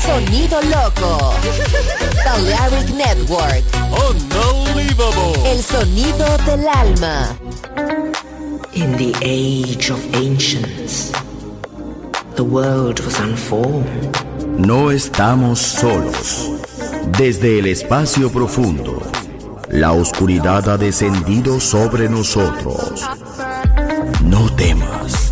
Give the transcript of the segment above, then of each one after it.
Sonido loco. Balearic Network. Unbelievable. El sonido del alma. In the age of ancients, the world was unformed. No estamos solos. Desde el espacio profundo, la oscuridad ha descendido sobre nosotros. No temas.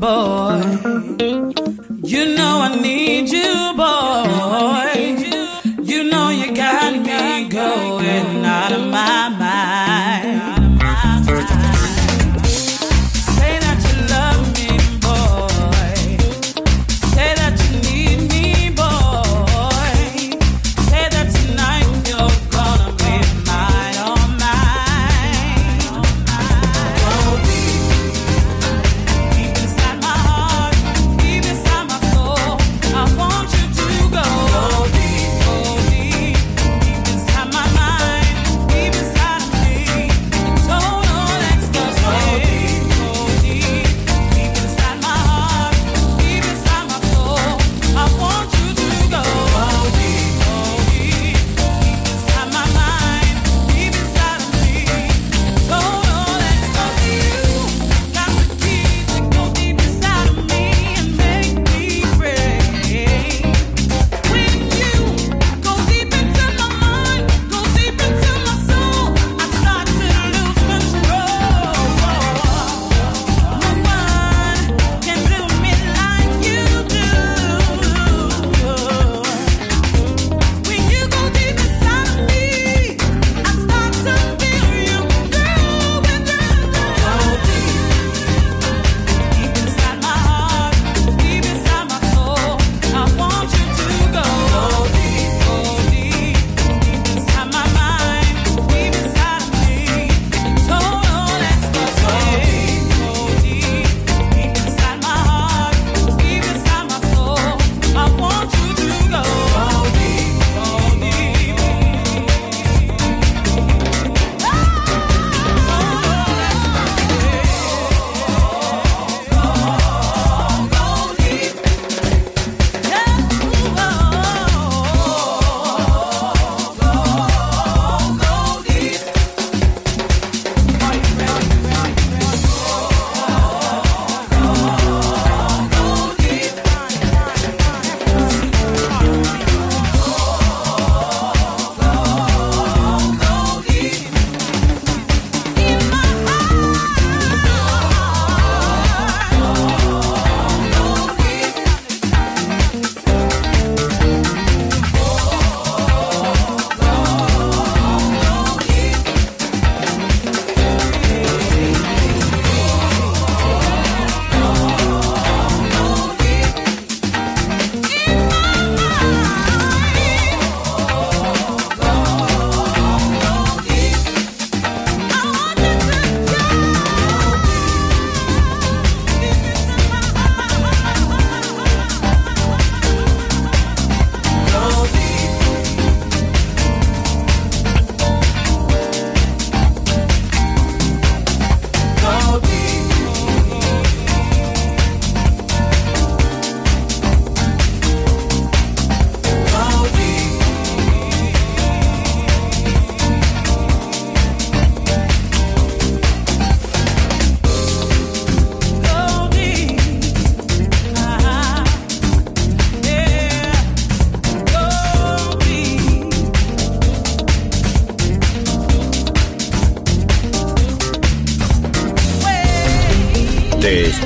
boy.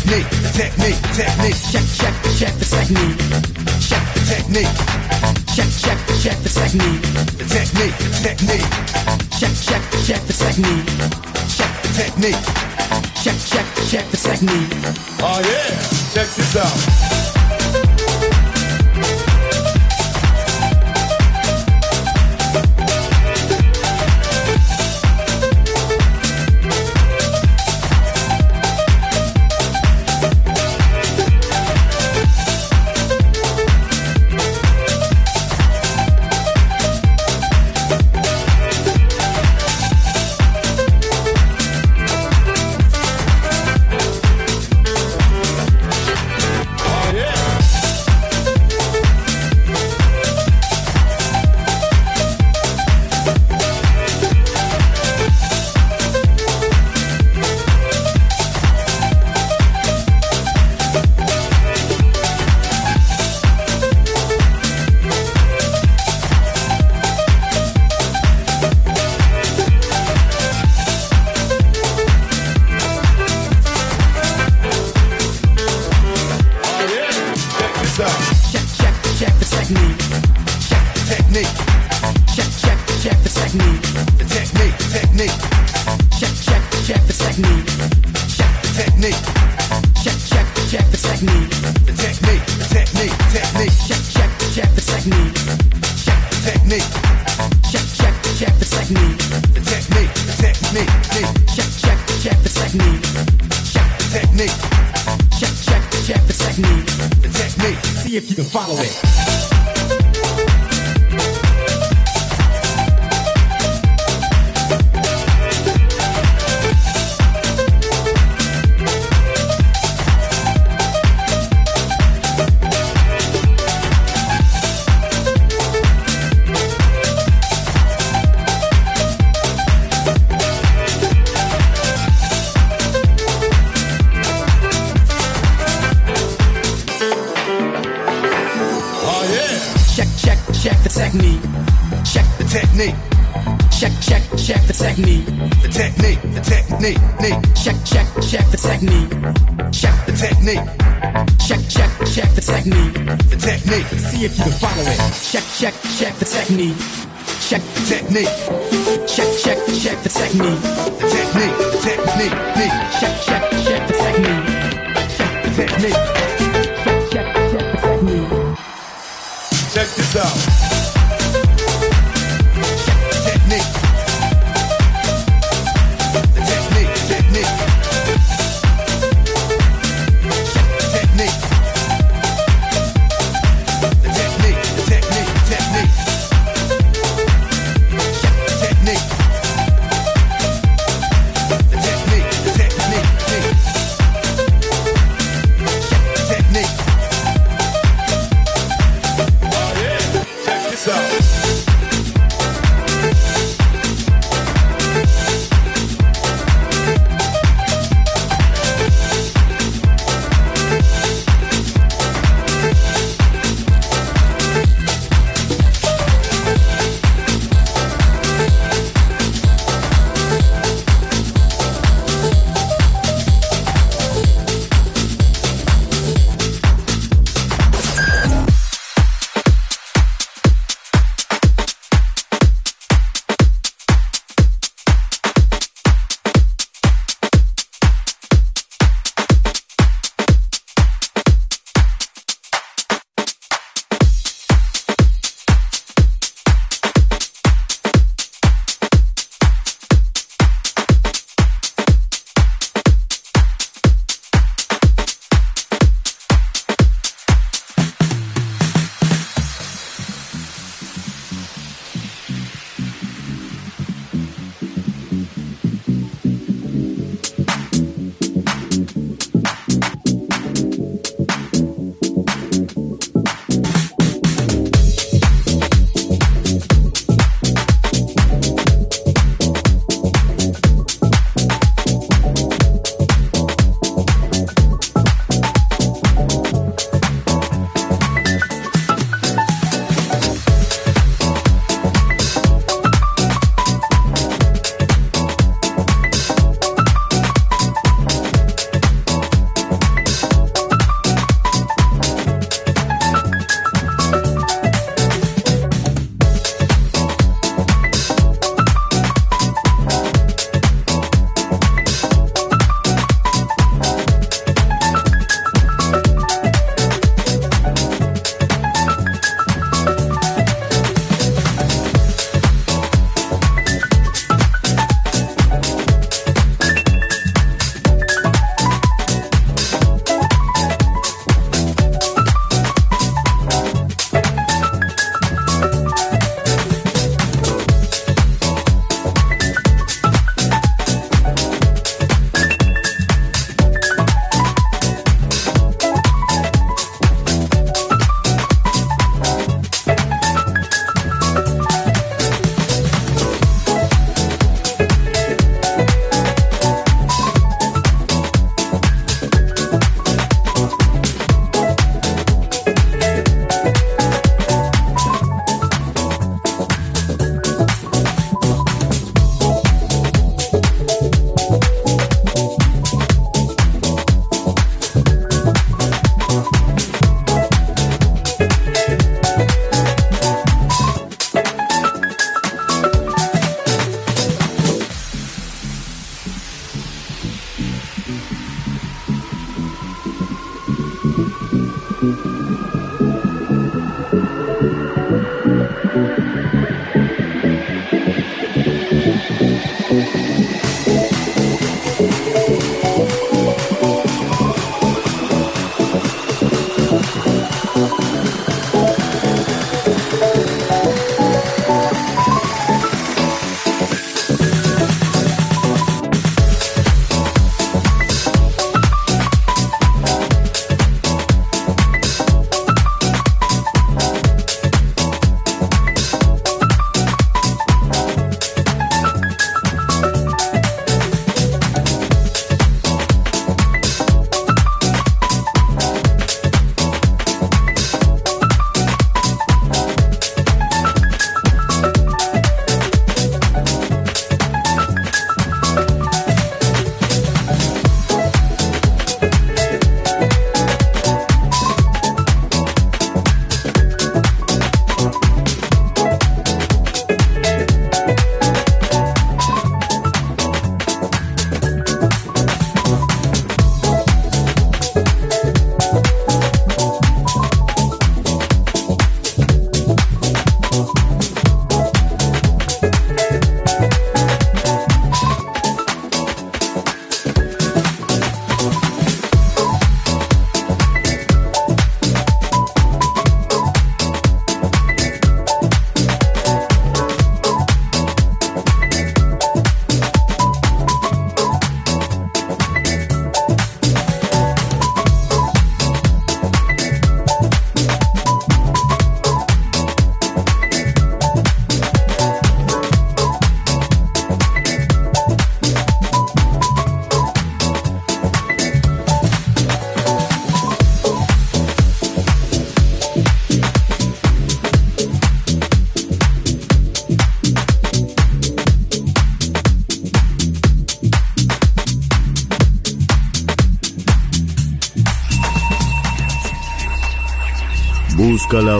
Technique, technique, technique. Check, check, check the technique. Check the technique. Check, check, check the technique. The technique, the technique. Check, check, check the technique. Check the technique. Check, check, check the technique. Oh yeah, check this out. Yeah. technique. Check the technique. Check, check, check the technique. The technique, the technique. Check, check, check the technique. Check the technique. Check, check, check the technique. The technique. See if you can follow it. Check, check, check the technique. Check the technique. Check, check, check the technique. The technique, the technique. Check, check, check the technique. Check the technique. Check, check, check the technique. Check this out.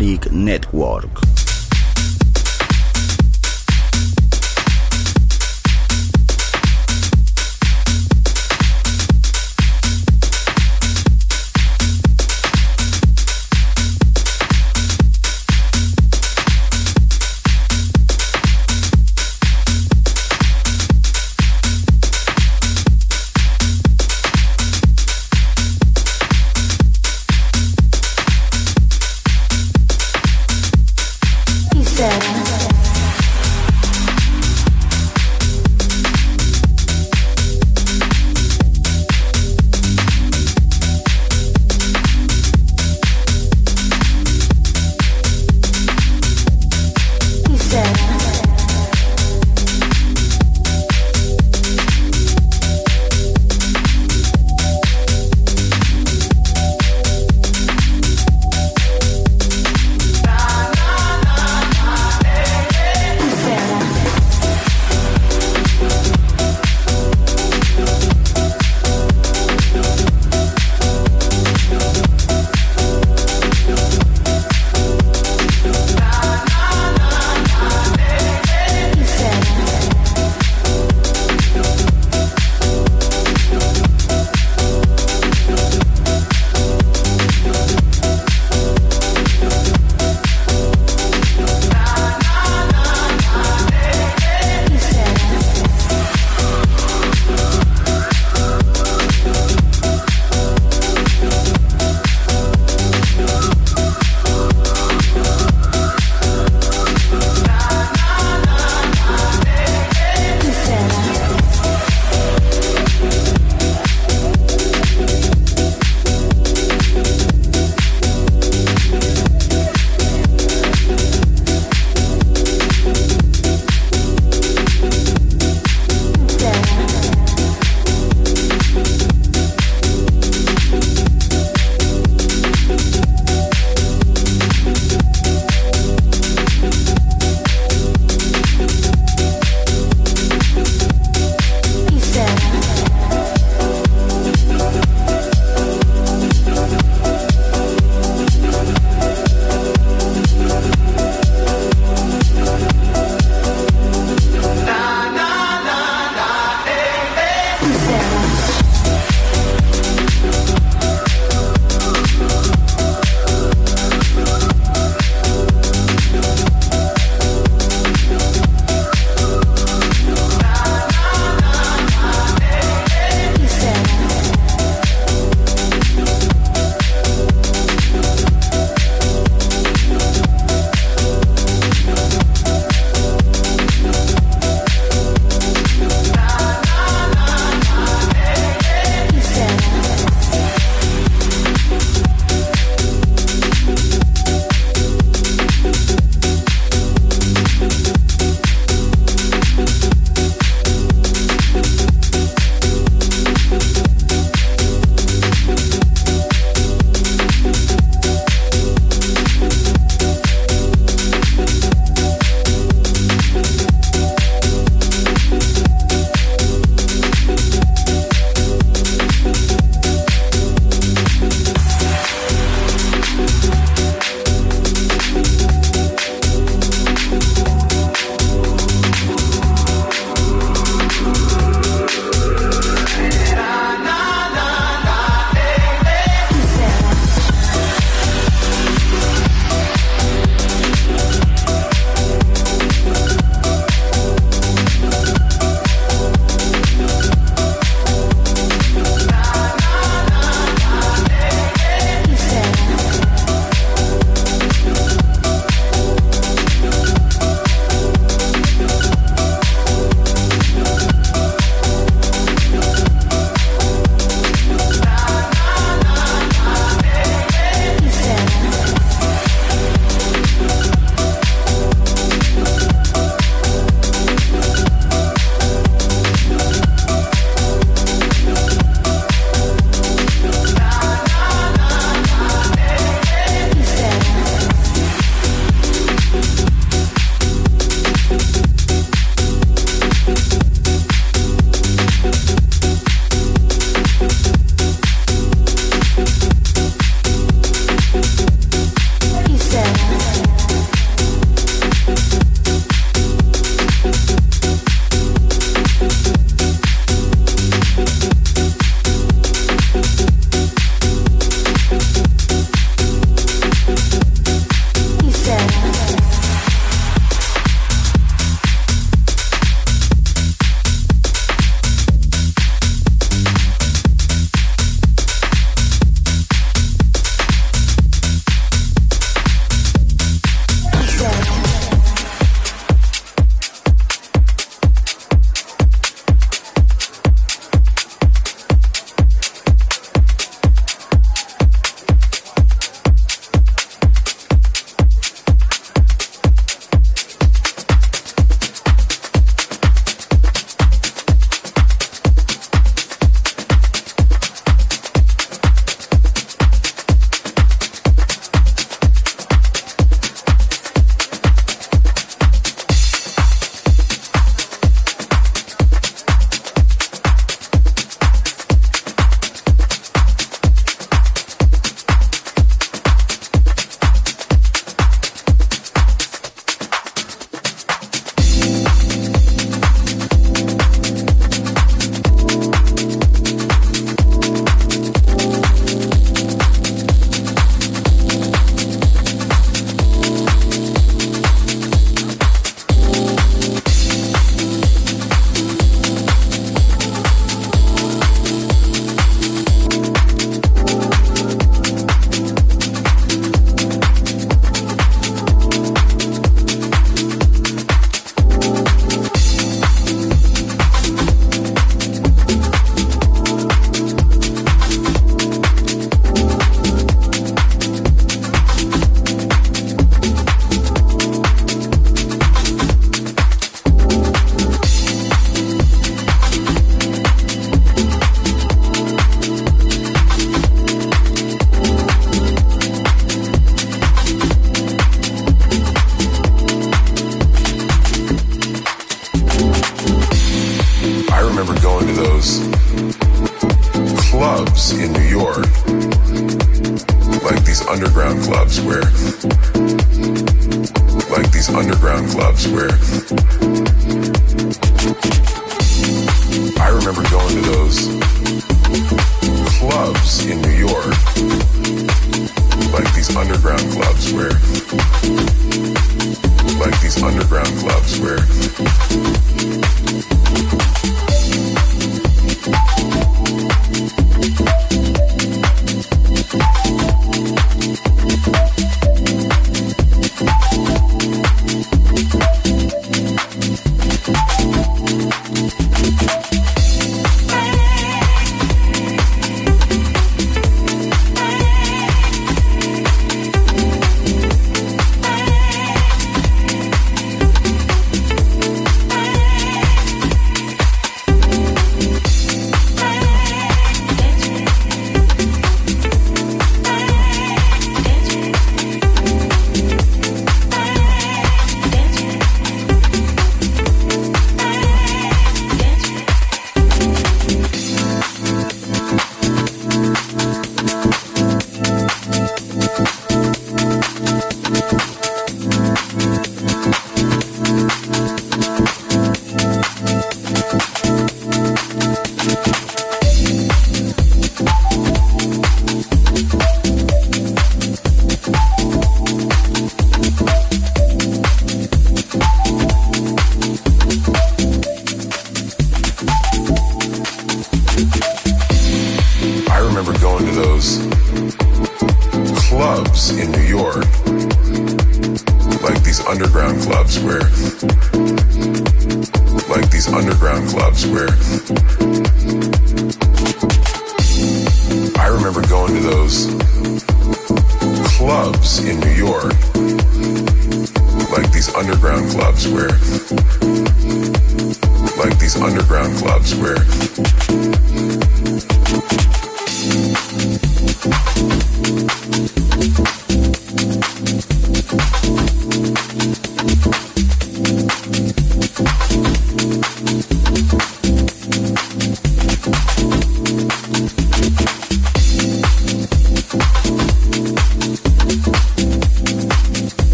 En Balearic Network.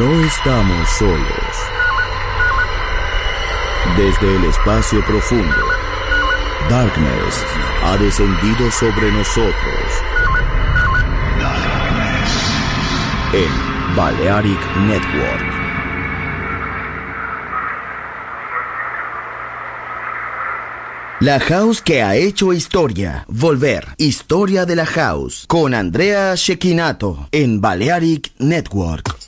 No estamos solos. Desde el espacio profundo, Darkness ha descendido sobre nosotros. En Balearic Network. La house que ha hecho historia. Volver. Historia de la house. Con Andrea Shekinato. En Balearic Network.